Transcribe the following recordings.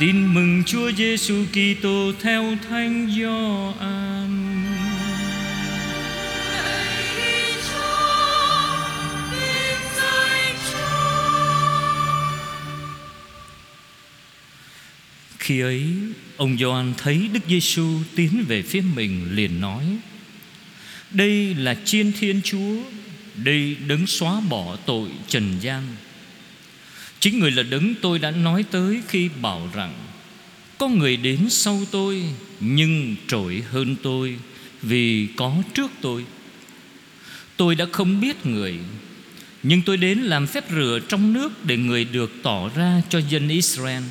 Tin mừng Chúa Giêsu Kitô theo Thánh Gioan. Khi ấy, ông Gioan thấy Đức Giêsu tiến về phía mình liền nói: Đây là Chiên Thiên Chúa, đây đấng xóa bỏ tội trần gian. Chính người là đấng tôi đã nói tới khi bảo rằng, Có người đến sau tôi, Nhưng trội hơn tôi Vì có trước tôi. Tôi đã không biết người, Nhưng tôi đến làm phép rửa trong nước Để người được tỏ ra cho dân Israel.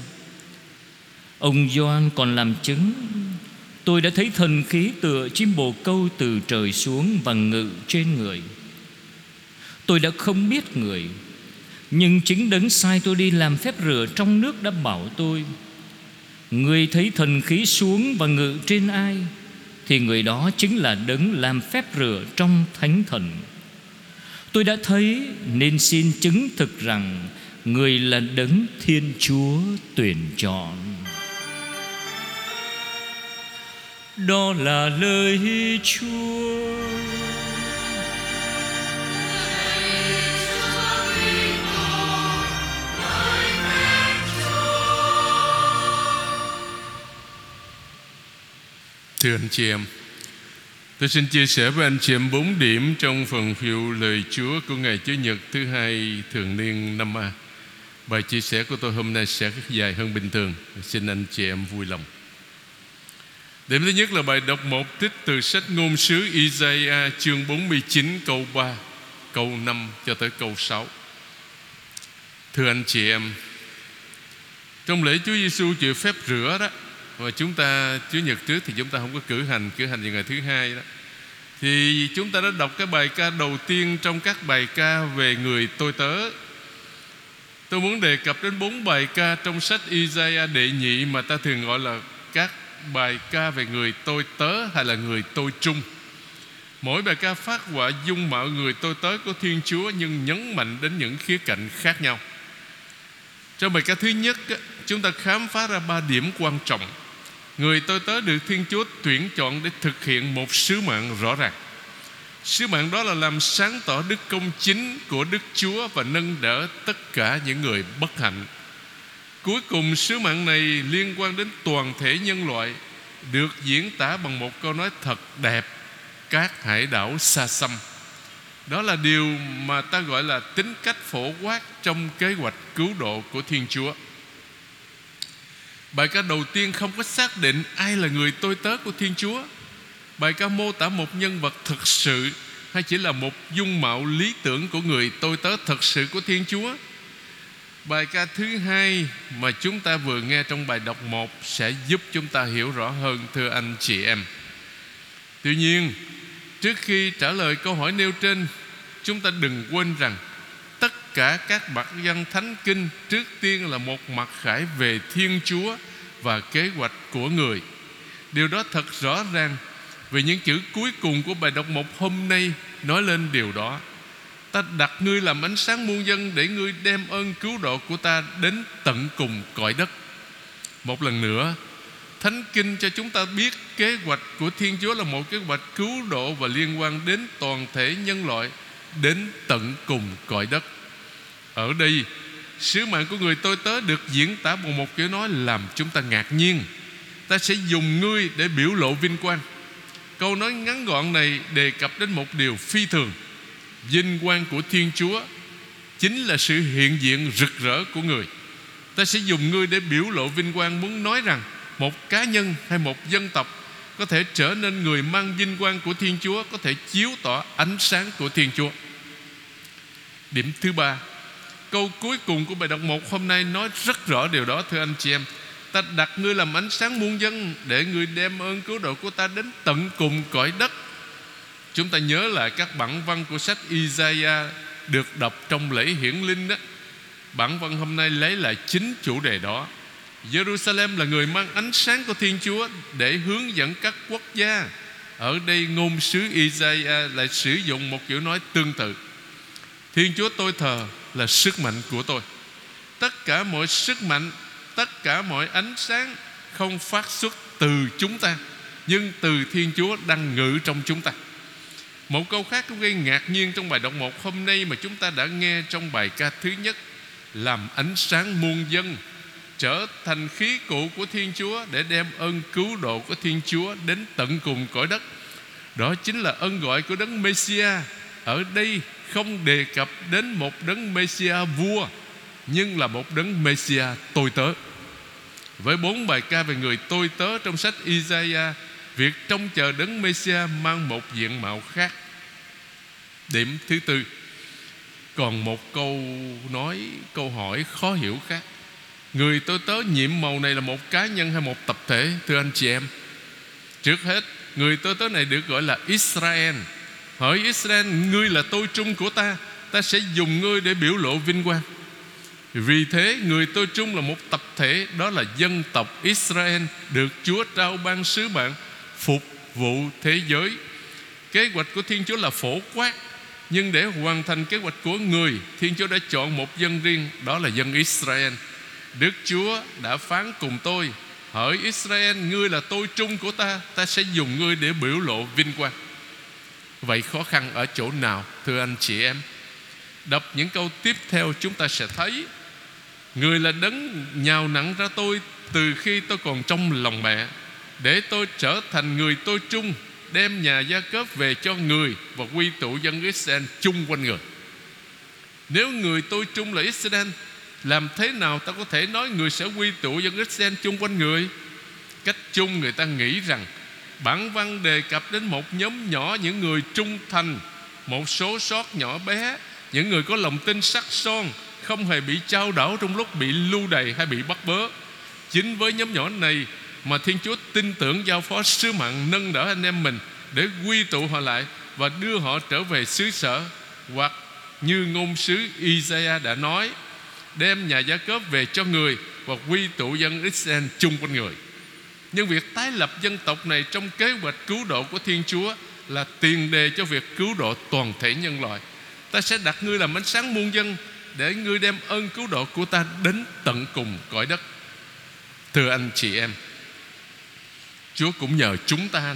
Ông Gioan còn làm chứng, Tôi đã thấy thần khí tựa chim bồ câu từ trời xuống và ngự trên người. Tôi đã không biết người nhưng chính đấng sai tôi đi làm phép rửa trong nước đã bảo tôi, Người thấy thần khí xuống và ngự trên ai, Thì người đó chính là đấng làm phép rửa trong thánh thần. Tôi đã thấy nên xin chứng thực rằng Người là đấng Thiên Chúa tuyển chọn. Đó là lời Chúa. Thưa anh chị em, Tôi xin chia sẻ với anh chị em bốn điểm Trong phần hiệu lời Chúa Của ngày Chủ nhật thứ hai Thường niên năm A. Bài chia sẻ của tôi hôm nay sẽ dài hơn bình thường. Xin anh chị em vui lòng. Điểm thứ nhất là bài đọc một tích từ sách ngôn sứ Isaiah chương 49 câu 3 Câu 5 cho tới câu 6 Thưa anh chị em, Trong lễ Chúa Giêsu chịu phép rửa đó và chúng ta Chủ nhật trước thì chúng ta không có cử hành Cử hành vào ngày thứ hai đó. Thì chúng ta đã đọc cái bài ca đầu tiên Trong các bài ca về người tôi tớ. Tôi muốn đề cập đến bốn bài ca Trong sách Isaiah đệ nhị Mà ta thường gọi là các bài ca về người tôi tớ Hay là người tôi trung Mỗi bài ca phát họa dung mạo người tôi tớ của Thiên Chúa Nhưng nhấn mạnh đến những khía cạnh khác nhau. Trong bài ca thứ nhất Chúng ta khám phá ra ba điểm quan trọng. Người tôi tớ được Thiên Chúa tuyển chọn để thực hiện một sứ mạng rõ ràng. Sứ mạng đó là làm sáng tỏ đức công chính của Đức Chúa Và nâng đỡ tất cả những người bất hạnh. Cuối cùng, sứ mạng này liên quan đến toàn thể nhân loại, Được diễn tả bằng một câu nói thật đẹp, Các hải đảo xa xăm. Đó là điều mà ta gọi là tính cách phổ quát Trong kế hoạch cứu độ của Thiên Chúa. Bài ca đầu tiên không có xác định ai là người tôi tớ của Thiên Chúa. Bài ca mô tả một nhân vật thực sự Hay chỉ là một dung mạo lý tưởng của người tôi tớ thật sự của Thiên Chúa? Bài ca thứ hai mà chúng ta vừa nghe trong bài đọc một Sẽ giúp chúng ta hiểu rõ hơn, thưa anh chị em. Tuy nhiên, Trước khi trả lời câu hỏi nêu trên, Chúng ta đừng quên rằng cả các bậc văn thánh kinh trước tiên là một mặt khải về Thiên Chúa và kế hoạch của người. Điều đó thật rõ ràng vì những chữ cuối cùng của bài đọc một hôm nay nói lên điều đó. Ta đặt ngươi làm ánh sáng muôn dân để ngươi đem ơn cứu độ của ta đến tận cùng cõi đất. Một lần nữa, Thánh Kinh cho chúng ta biết kế hoạch của Thiên Chúa là một kế hoạch cứu độ và liên quan đến toàn thể nhân loại đến tận cùng cõi đất. Ở đây, Sứ mạng của người tôi tớ được diễn tả bằng một kiểu nói làm chúng ta ngạc nhiên. Ta sẽ dùng ngươi để biểu lộ vinh quang. Câu nói ngắn gọn này đề cập đến một điều phi thường. Vinh quang của Thiên Chúa Chính là sự hiện diện rực rỡ của người. Ta sẽ dùng ngươi để biểu lộ vinh quang Muốn nói rằng một cá nhân hay một dân tộc Có thể trở nên người mang vinh quang của Thiên Chúa, Có thể chiếu tỏ ánh sáng của Thiên Chúa. Điểm thứ ba Câu cuối cùng của bài đọc một hôm nay nói rất rõ điều đó, thưa anh chị em. Ta đặt ngươi làm ánh sáng muôn dân Để ngươi đem ơn cứu độ của ta đến tận cùng cõi đất. Chúng ta nhớ lại các bản văn của sách Isaiah Được đọc trong lễ hiển linh đó. Bản văn hôm nay lấy lại chính chủ đề đó. Jerusalem là người mang ánh sáng của Thiên Chúa Để hướng dẫn các quốc gia. Ở đây ngôn sứ Isaiah lại sử dụng một kiểu nói tương tự. Thiên Chúa tôi thờ là sức mạnh của tôi Tất cả mọi sức mạnh, tất cả mọi ánh sáng không phát xuất từ chúng ta, nhưng từ Thiên Chúa đang ngự trong chúng ta. Một câu khác cũng gây ngạc nhiên trong bài đọc một hôm nay mà chúng ta đã nghe trong bài ca thứ nhất, làm ánh sáng muôn dân trở thành khí cụ của Thiên Chúa để đem ơn cứu độ của Thiên Chúa đến tận cùng cõi đất. Đó chính là ơn gọi của đấng Mêsia Ở đây không đề cập đến một đấng Messia vua nhưng là một đấng Messia tôi tớ. Với bốn bài ca về người tôi tớ trong sách Isaiah, việc trông chờ đấng Messia mang một diện mạo khác. Điểm thứ tư, còn một câu nói, câu hỏi khó hiểu khác. Người tôi tớ nhiệm màu này là một cá nhân hay một tập thể Thưa anh chị em Trước hết Người tôi tớ này được gọi là Israel Hỡi Israel, Ngươi là tôi trung của ta Ta sẽ dùng ngươi để biểu lộ vinh quang. Vì thế, người tôi trung là một tập thể, Đó là dân tộc Israel, Được Chúa trao ban sứ mạng, Phục vụ thế giới. Kế hoạch của Thiên Chúa là phổ quát, Nhưng để hoàn thành kế hoạch của người, Thiên Chúa đã chọn một dân riêng, Đó là dân Israel. Đức Chúa đã phán cùng tôi Hỡi Israel, Ngươi là tôi trung của ta Ta sẽ dùng ngươi để biểu lộ vinh quang. Vậy khó khăn ở chỗ nào, Thưa anh chị em? Đọc những câu tiếp theo chúng ta sẽ thấy, Người là đấng nhào nặng ra tôi Từ khi tôi còn trong lòng mẹ, Để tôi trở thành người tôi trung Đem nhà gia cấp về cho người Và quy tụ dân Israel chung quanh người. Nếu người tôi trung là Israel, làm thế nào ta có thể nói người sẽ quy tụ dân Israel chung quanh người? Cách chung người ta nghĩ rằng Bản văn đề cập đến một nhóm nhỏ, những người trung thành, Một số sót nhỏ bé, Những người có lòng tin sắc son, Không hề bị trao đảo trong lúc bị lưu đày hay bị bắt bớ Chính với nhóm nhỏ này Mà Thiên Chúa tin tưởng giao phó sứ mạng nâng đỡ anh em mình Để quy tụ họ lại Và đưa họ trở về xứ sở Hoặc như ngôn sứ Isaiah đã nói, đem nhà gia cớp về cho người và quy tụ dân Israel chung quanh người. Nhưng việc tái lập dân tộc này trong kế hoạch cứu độ của Thiên Chúa là tiền đề cho việc cứu độ toàn thể nhân loại. Ta sẽ đặt ngươi làm ánh sáng muôn dân để ngươi đem ơn cứu độ của ta đến tận cùng cõi đất. Thưa anh chị em, Chúa cũng nhờ chúng ta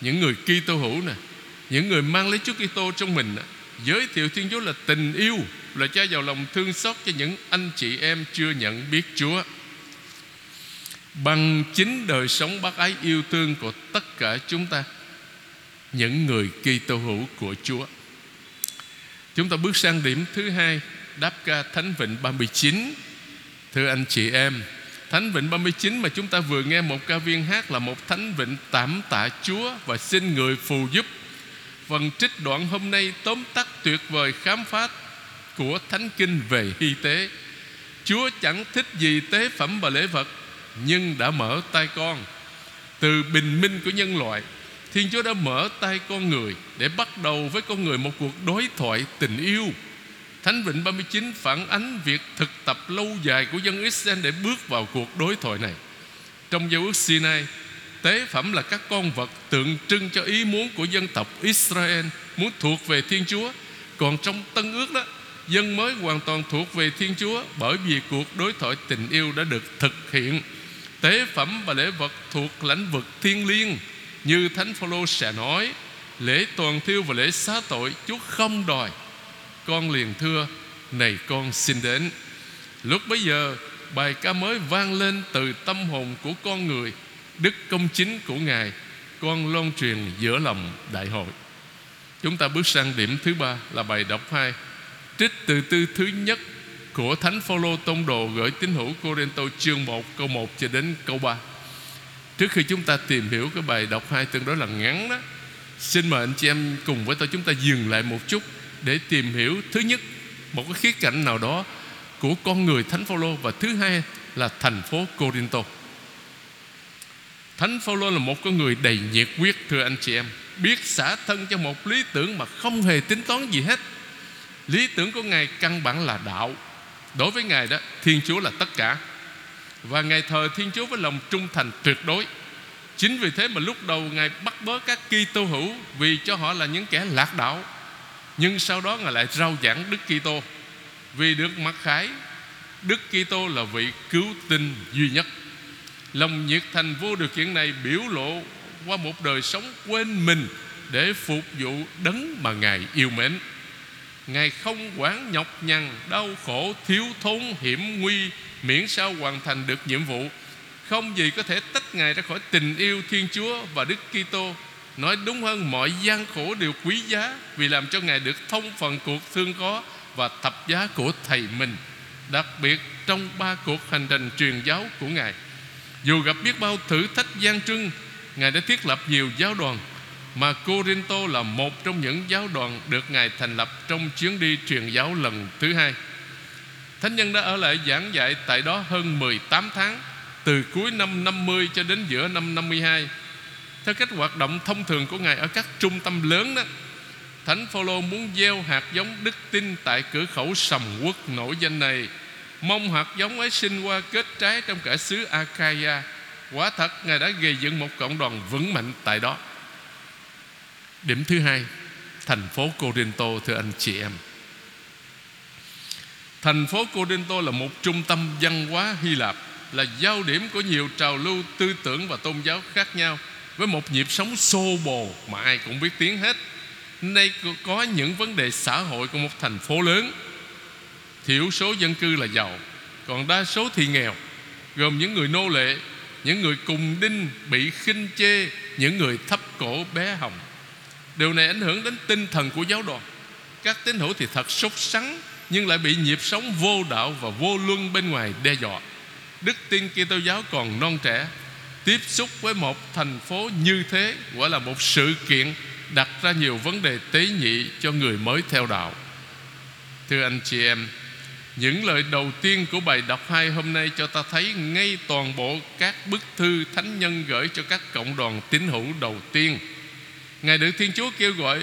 những người Kitô hữu nè, những người mang lấy Chúa Kitô trong mình giới thiệu Thiên Chúa là tình yêu là cha giàu lòng thương xót cho những anh chị em chưa nhận biết Chúa bằng chính đời sống bác ái yêu thương của tất cả chúng ta những người Kitô hữu của Chúa. Chúng ta bước sang điểm thứ hai đáp ca Thánh Vịnh 39. Thưa anh chị em, Thánh Vịnh 39 mà chúng ta vừa nghe một ca viên hát là một Thánh Vịnh tạm tạ Chúa và xin người phù giúp. Phần trích đoạn hôm nay tóm tắt tuyệt vời khám phá của Thánh Kinh về hy tế Chúa chẳng thích gì tế phẩm và lễ vật nhưng đã mở tay con Từ bình minh của nhân loại Thiên Chúa đã mở tay con người Để bắt đầu với con người một cuộc đối thoại tình yêu Thánh Vịnh 39 phản ánh việc thực tập lâu dài của dân Israel để bước vào cuộc đối thoại này. Trong giao ước Sinai, tế phẩm là các con vật tượng trưng cho ý muốn của dân tộc Israel muốn thuộc về Thiên Chúa. Còn trong Tân ước đó, dân mới hoàn toàn thuộc về Thiên Chúa bởi vì cuộc đối thoại tình yêu đã được thực hiện. Tế phẩm và lễ vật thuộc lãnh vực thiên liêng như Thánh Phaolô sẽ nói, lễ toàn thiêu và lễ xá tội Chúa không đòi. Con liền thưa, này con xin đến. Lúc bấy giờ, bài ca mới vang lên từ tâm hồn của con người, đức công chính của Ngài, con loan truyền giữa lòng đại hội. Chúng ta bước sang điểm thứ ba là bài đọc hai trích từ tư thứ nhất của Thánh Phaolô tông đồ gửi tín hữu Corinto chương 1 câu 1 cho đến câu 3. Trước khi chúng ta tìm hiểu cái bài đọc hai tương đối là ngắn đó, xin mời anh chị em cùng với tôi chúng ta dừng lại một chút để tìm hiểu thứ nhất một cái khía cạnh nào đó của con người Thánh Phaolô và thứ hai là thành phố Corinto. Thánh Phaolô là một con người đầy nhiệt huyết thưa anh chị em, biết xả thân cho một lý tưởng mà không hề tính toán gì hết Lý tưởng của Ngài căn bản là đạo Đối với Ngài đó, Thiên Chúa là tất cả. Và Ngài thờ Thiên Chúa với lòng trung thành tuyệt đối. Chính vì thế mà lúc đầu Ngài bắt bớ các Kitô hữu Vì cho họ là những kẻ lạc đạo. Nhưng sau đó Ngài lại rao giảng Đức Kitô. Vì được mặc khải, Đức Kitô là vị cứu tinh duy nhất. Lòng nhiệt thành vô điều kiện này biểu lộ qua một đời sống quên mình Để phục vụ đấng mà Ngài yêu mến. Ngài không quản nhọc nhằn, đau khổ, thiếu thốn, hiểm nguy Miễn sao hoàn thành được nhiệm vụ. Không gì có thể tách Ngài ra khỏi tình yêu Thiên Chúa và Đức Kitô. Nói đúng hơn mọi gian khổ đều quý giá Vì làm cho Ngài được thông phần cuộc thương có Và thập giá của Thầy mình Đặc biệt trong ba cuộc hành trình truyền giáo của Ngài. Dù gặp biết bao thử thách gian trưng Ngài đã thiết lập nhiều giáo đoàn mà Corinto là một trong những giáo đoàn Được Ngài thành lập trong chuyến đi truyền giáo lần thứ hai. Thánh nhân đã ở lại giảng dạy tại đó hơn 18 tháng, Từ cuối năm 50 cho đến giữa năm 52 Theo cách hoạt động thông thường của Ngài ở các trung tâm lớn đó, Thánh Phaolô muốn gieo hạt giống đức tin tại cửa khẩu sầm quốc nổi danh này. Mong hạt giống ấy sinh qua kết trái trong cả xứ Achaia. Quả thật, Ngài đã gây dựng một cộng đoàn vững mạnh tại đó. Điểm thứ hai, Thành phố Corinto, thưa anh chị em. Thành phố Corinto là một trung tâm văn hóa Hy Lạp, Là giao điểm của nhiều trào lưu tư tưởng và tôn giáo khác nhau, Với một nhịp sống xô bồ mà ai cũng biết tiếng hết. Nay có những vấn đề xã hội của một thành phố lớn. Thiểu số dân cư là giàu, Còn đa số thì nghèo, Gồm những người nô lệ, Những người cùng đinh, bị khinh chê, Những người thấp cổ bé hồng. Điều này ảnh hưởng đến tinh thần của giáo đoàn. Các tín hữu thì thật sốt sắng, Nhưng lại bị nhịp sống vô đạo Và vô luân bên ngoài đe dọa. Đức tin Kitô giáo còn non trẻ, Tiếp xúc với một thành phố như thế Quả là một sự kiện Đặt ra nhiều vấn đề tế nhị Cho người mới theo đạo. Thưa anh chị em, những lời đầu tiên của bài đọc hai hôm nay cho ta thấy ngay toàn bộ các bức thư thánh nhân gửi cho các cộng đoàn tín hữu đầu tiên. Ngài được Thiên Chúa kêu gọi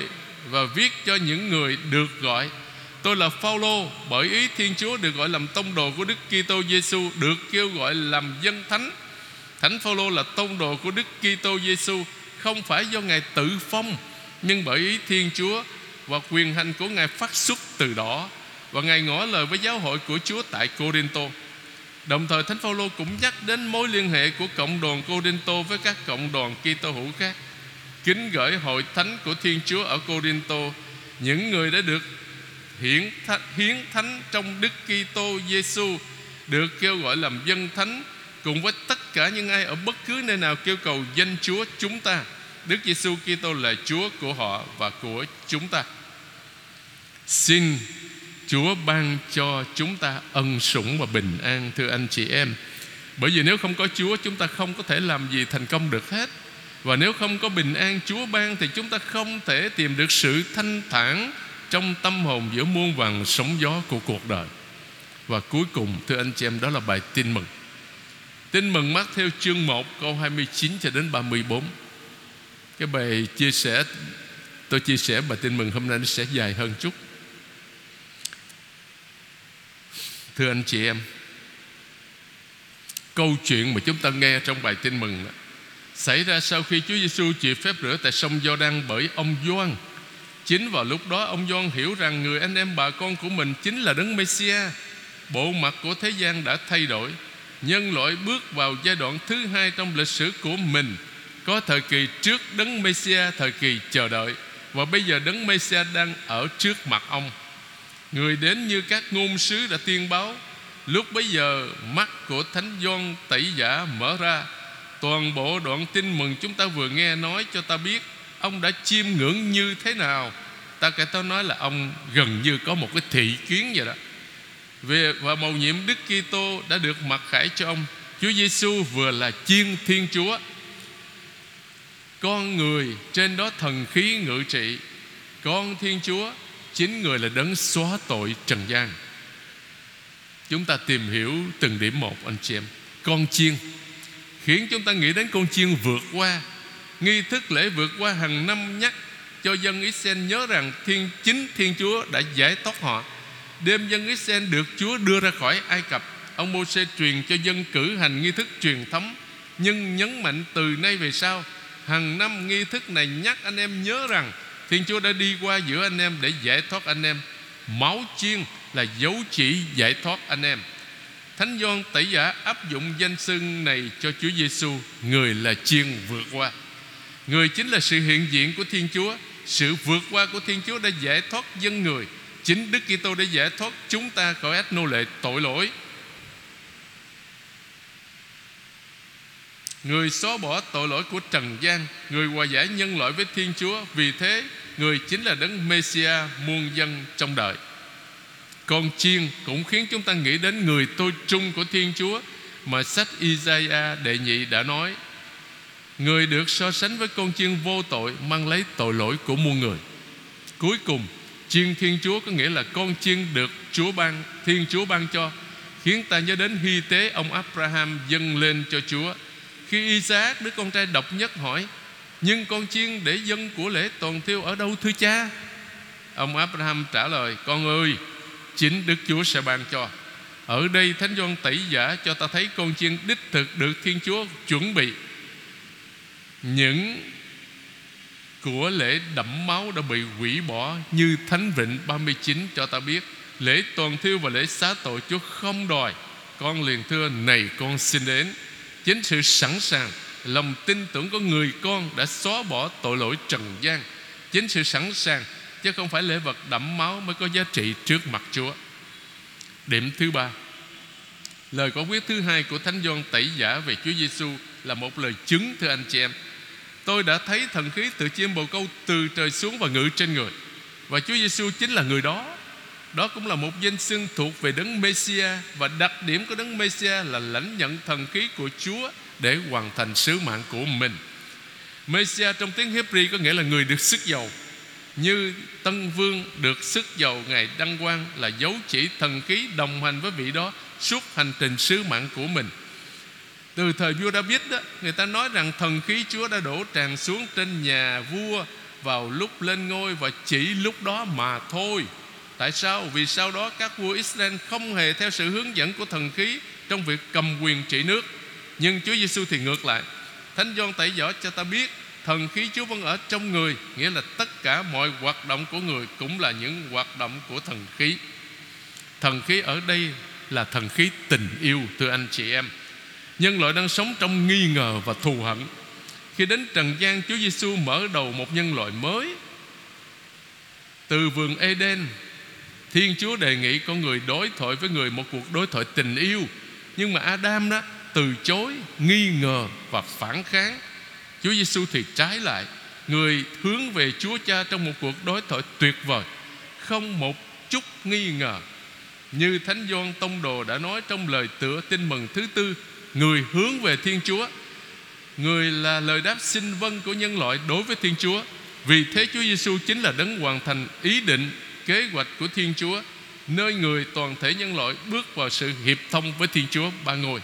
và viết cho những người được gọi. Tôi là Phaolô, bởi ý Thiên Chúa được gọi làm tông đồ của Đức Kitô Giêsu, được kêu gọi làm dân thánh. Thánh Phaolô là tông đồ của Đức Kitô Giêsu, không phải do Ngài tự phong, nhưng bởi ý Thiên Chúa và quyền hành của Ngài phát xuất từ đó và Ngài ngỏ lời với giáo hội của Chúa tại Corinto Đồng thời Thánh Phaolô cũng nhắc đến mối liên hệ của cộng đoàn Corinto với các cộng đoàn Kitô hữu khác. Kính gửi hội thánh của Thiên Chúa ở Corinto, những người đã được hiến thánh, hiến thánh trong Đức Kitô Giêsu được kêu gọi làm dân thánh cùng với tất cả những ai ở bất cứ nơi nào kêu cầu danh Chúa chúng ta. Đức Giêsu Kitô là Chúa của họ và của chúng ta. Xin Chúa ban cho chúng ta ân sủng và bình an thưa anh chị em. Bởi vì nếu không có Chúa chúng ta không có thể làm gì thành công được hết. Và nếu không có bình an Chúa ban thì chúng ta không thể tìm được sự thanh thản trong tâm hồn giữa muôn vàng sóng gió của cuộc đời. Và cuối cùng thưa anh chị em đó là bài tin mừng. Tin mừng mắc theo chương 1 câu 29 cho đến 34. Cái bài chia sẻ tôi chia sẻ bài tin mừng hôm nay nó sẽ dài hơn chút. Thưa anh chị em Câu chuyện mà chúng ta nghe trong bài tin mừng đó, Xảy ra sau khi Chúa Giêsu chịu phép rửa tại sông Giođan bởi ông Gioan. Chính vào lúc đó ông Gioan hiểu rằng người anh em bà con của mình chính là đấng Messia. Bộ mặt của thế gian đã thay đổi. Nhân loại bước vào giai đoạn thứ hai trong lịch sử của mình. Có thời kỳ trước đấng Messia, thời kỳ chờ đợi. Và bây giờ đấng Messia đang ở trước mặt ông. Người đến như các ngôn sứ đã tiên báo Lúc bấy giờ mắt của Thánh Gioan tẩy giả mở ra Toàn bộ đoạn tin mừng chúng ta vừa nghe nói cho ta biết, Ông đã chiêm ngưỡng như thế nào. Ta kể tao nói là ông gần như có một cái thị kiến vậy đó. Về và mầu nhiệm Đức Kitô đã được mặc khải cho ông. Chúa Giêsu vừa là chiên Thiên Chúa. Con người trên đó thần khí ngự trị, Con Thiên Chúa, Chính người là đấng xóa tội trần gian. Chúng ta tìm hiểu từng điểm một, anh chị em. Con chiên. Khiến chúng ta nghĩ đến con chiên vượt qua, Nghi thức lễ vượt qua hàng năm nhắc Cho dân Israel nhớ rằng thiên, Chính Thiên Chúa đã giải thoát họ. Đêm dân Israel được Chúa đưa ra khỏi Ai Cập, Ông Moses truyền cho dân cử hành nghi thức truyền thống. Nhưng nhấn mạnh từ nay về sau, Hàng năm nghi thức này nhắc anh em nhớ rằng Thiên Chúa đã đi qua giữa anh em để giải thoát anh em. Máu chiên là dấu chỉ giải thoát anh em. Thánh Gioan Tẩy Giả áp dụng danh xưng này cho Chúa Giêsu, người là chiên vượt qua. Người chính là sự hiện diện của Thiên Chúa, sự vượt qua của Thiên Chúa đã giải thoát dân người. Chính Đức Kitô đã giải thoát chúng ta khỏi ách nô lệ tội lỗi. Người xóa bỏ tội lỗi của trần gian Người hòa giải nhân loại với Thiên Chúa Vì thế Người chính là đấng Messiah muôn dân trong đời con chiên cũng khiến chúng ta nghĩ đến người tôi trung của Thiên Chúa Mà sách Isaiah đệ nhị đã nói. Người được so sánh với con chiên vô tội Mang lấy tội lỗi của muôn người. Cuối cùng, Chiên Thiên Chúa có nghĩa là con chiên được Chúa ban, Thiên Chúa ban cho, Khiến ta nhớ đến hy tế ông Abraham dâng lên cho Chúa. Khi Isaac, đứa con trai độc nhất, hỏi, Nhưng con chiên để dân của lễ toàn thiêu ở đâu thưa cha? Ông Abraham trả lời, Con ơi Chính Đức Chúa sẽ ban cho. Ở đây Thánh Doan tẩy giả cho ta thấy con chiên đích thực được Thiên Chúa chuẩn bị. Những của lễ đẫm máu đã bị hủy bỏ Như Thánh Vịnh 39 cho ta biết. Lễ toàn thiêu và lễ xá tội Chúa không đòi. Con liền thưa, này con xin đến. Chính sự sẵn sàng, Lòng tin tưởng của người con đã xóa bỏ tội lỗi trần gian. Chính sự sẵn sàng Chứ không phải lễ vật đẫm máu mới có giá trị trước mặt Chúa Điểm thứ ba Lời quả quyết thứ hai của Thánh Gioan tẩy giả về Chúa Giêsu là một lời chứng, thưa anh chị em. Tôi đã thấy thần khí từ chim bồ câu từ trời xuống và ngự trên người. Và Chúa Giêsu chính là người đó. Đó cũng là một danh xưng thuộc về đấng Messia và đặc điểm của đấng Messia là lãnh nhận thần khí của Chúa để hoàn thành sứ mạng của mình. Messia trong tiếng Hebrew có nghĩa là người được sức dầu như Tân Vương được sức dầu Ngài Đăng Quang là dấu chỉ thần khí đồng hành với vị đó suốt hành trình sứ mạng của mình. Từ thời vua David đó, người ta nói rằng thần khí Chúa đã đổ tràn xuống trên nhà vua vào lúc lên ngôi và chỉ lúc đó mà thôi. Tại sao? Vì sau đó các vua Israel không hề theo sự hướng dẫn của thần khí trong việc cầm quyền trị nước. Nhưng Chúa Giêsu thì ngược lại. Thánh Gioan tẩy giỏ cho ta biết thần khí Chúa vẫn ở trong người, nghĩa là tất cả mọi hoạt động của người cũng là những hoạt động của thần khí. Thần khí ở đây là thần khí tình yêu thưa anh chị em. Nhân loại đang sống trong nghi ngờ và thù hận. Khi đến trần gian Chúa Giêsu mở đầu một nhân loại mới. Từ vườn Eden, Thiên Chúa đề nghị con người đối thoại với người một cuộc đối thoại tình yêu. Nhưng mà Adam đó từ chối, nghi ngờ và phản kháng. Chúa Giêsu thì trái lại, người hướng về Chúa Cha trong một cuộc đối thoại tuyệt vời, không một chút nghi ngờ. Như Thánh Gioan Tông Đồ đã nói trong lời tựa tin mừng thứ tư, người hướng về Thiên Chúa, người là lời đáp xin vâng của nhân loại đối với Thiên Chúa. Vì thế Chúa Giêsu chính là đấng hoàn thành ý định kế hoạch của Thiên Chúa nơi người toàn thể nhân loại bước vào sự hiệp thông với Thiên Chúa ba ngôi.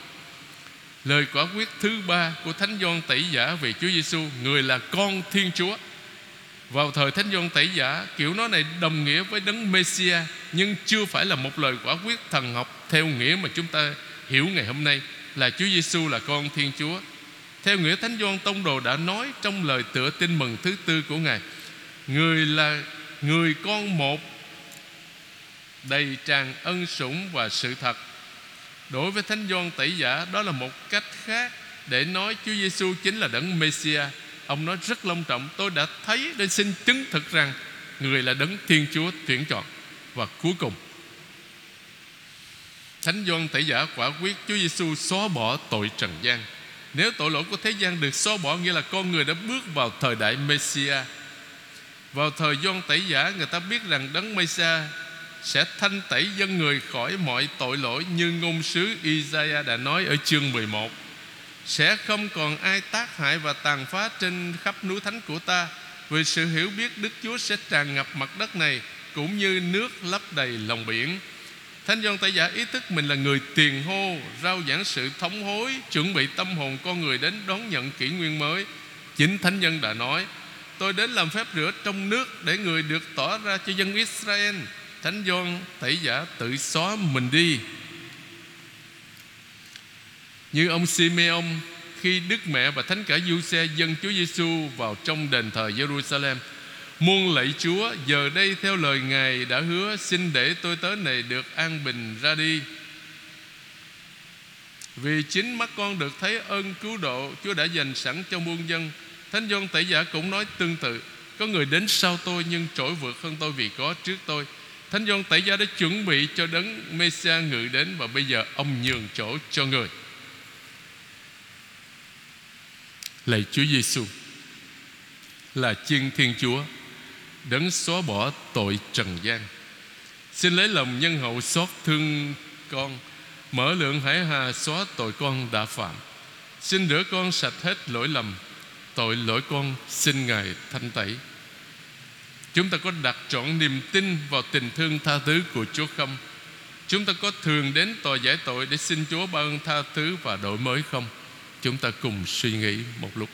Lời quả quyết thứ ba của Thánh Gioan Tẩy Giả về Chúa Giêsu, người là con Thiên Chúa. Vào thời Thánh Gioan Tẩy Giả, kiểu nói này đồng nghĩa với đấng Messia, nhưng chưa phải là một lời quả quyết thần học theo nghĩa mà chúng ta hiểu ngày hôm nay là Chúa Giêsu là con Thiên Chúa. Theo nghĩa Thánh Gioan Tông Đồ đã nói trong lời tựa tin mừng thứ tư của Ngài, người là người con một đầy tràn ân sủng và sự thật Đối với Thánh Gioan Tẩy Giả, Đó là một cách khác Để nói Chúa Giêsu chính là đấng Messia. Ông nói rất long trọng, Tôi đã thấy để xin chứng thực rằng Người là đấng Thiên Chúa tuyển chọn. Và cuối cùng, Thánh Gioan Tẩy Giả quả quyết Chúa Giêsu xóa bỏ tội trần gian. Nếu tội lỗi của thế gian được xóa bỏ, Nghĩa là con người đã bước vào thời đại Messia. Vào thời Gioan Tẩy Giả, Người ta biết rằng đấng Messia sẽ thanh tẩy dân người khỏi mọi tội lỗi như ngôn sứ Isaiah đã nói ở chương 11 sẽ không còn ai tác hại và tàn phá trên khắp núi thánh của ta. Vì sự hiểu biết Đức Chúa sẽ tràn ngập mặt đất này, cũng như nước lấp đầy lòng biển. Thánh John Tẩy Giả ý thức mình là người tiền hô, Rao giảng sự thống hối, Chuẩn bị tâm hồn con người đến đón nhận kỷ nguyên mới. Chính Thánh Nhân đã nói, Tôi đến làm phép rửa trong nước Để người được tỏ ra cho dân Israel. Thánh Gioan Tẩy Giả tự xóa mình đi. Như ông Simeon, Khi Đức Mẹ và Thánh cả Du Xe Dân Chúa Giêsu vào trong đền thờ Jerusalem Muôn lạy Chúa, Giờ đây theo lời Ngài đã hứa Xin để tôi tới này được an bình ra đi. Vì chính mắt con được thấy ơn cứu độ Chúa đã dành sẵn cho muôn dân, Thánh Gioan Tẩy Giả cũng nói tương tự, Có người đến sau tôi nhưng trỗi vượt hơn tôi vì có trước tôi. Thánh Gioan Tẩy Gia đã chuẩn bị cho đấng Mêsia ngự đến Và bây giờ ông nhường chỗ cho người. Lạy Chúa Giêsu Là chiên Thiên Chúa, Đấng xóa bỏ tội trần gian. Xin lấy lòng nhân hậu xót thương con, Mở lượng hải hà xóa tội con đã phạm. Xin rửa con sạch hết lỗi lầm, Tội lỗi con xin Ngài thanh tẩy. Chúng ta có đặt trọn niềm tin vào tình thương tha thứ của Chúa không? Chúng ta có thường đến tòa giải tội để xin Chúa ban ơn tha thứ và đổi mới không? Chúng ta cùng suy nghĩ một lúc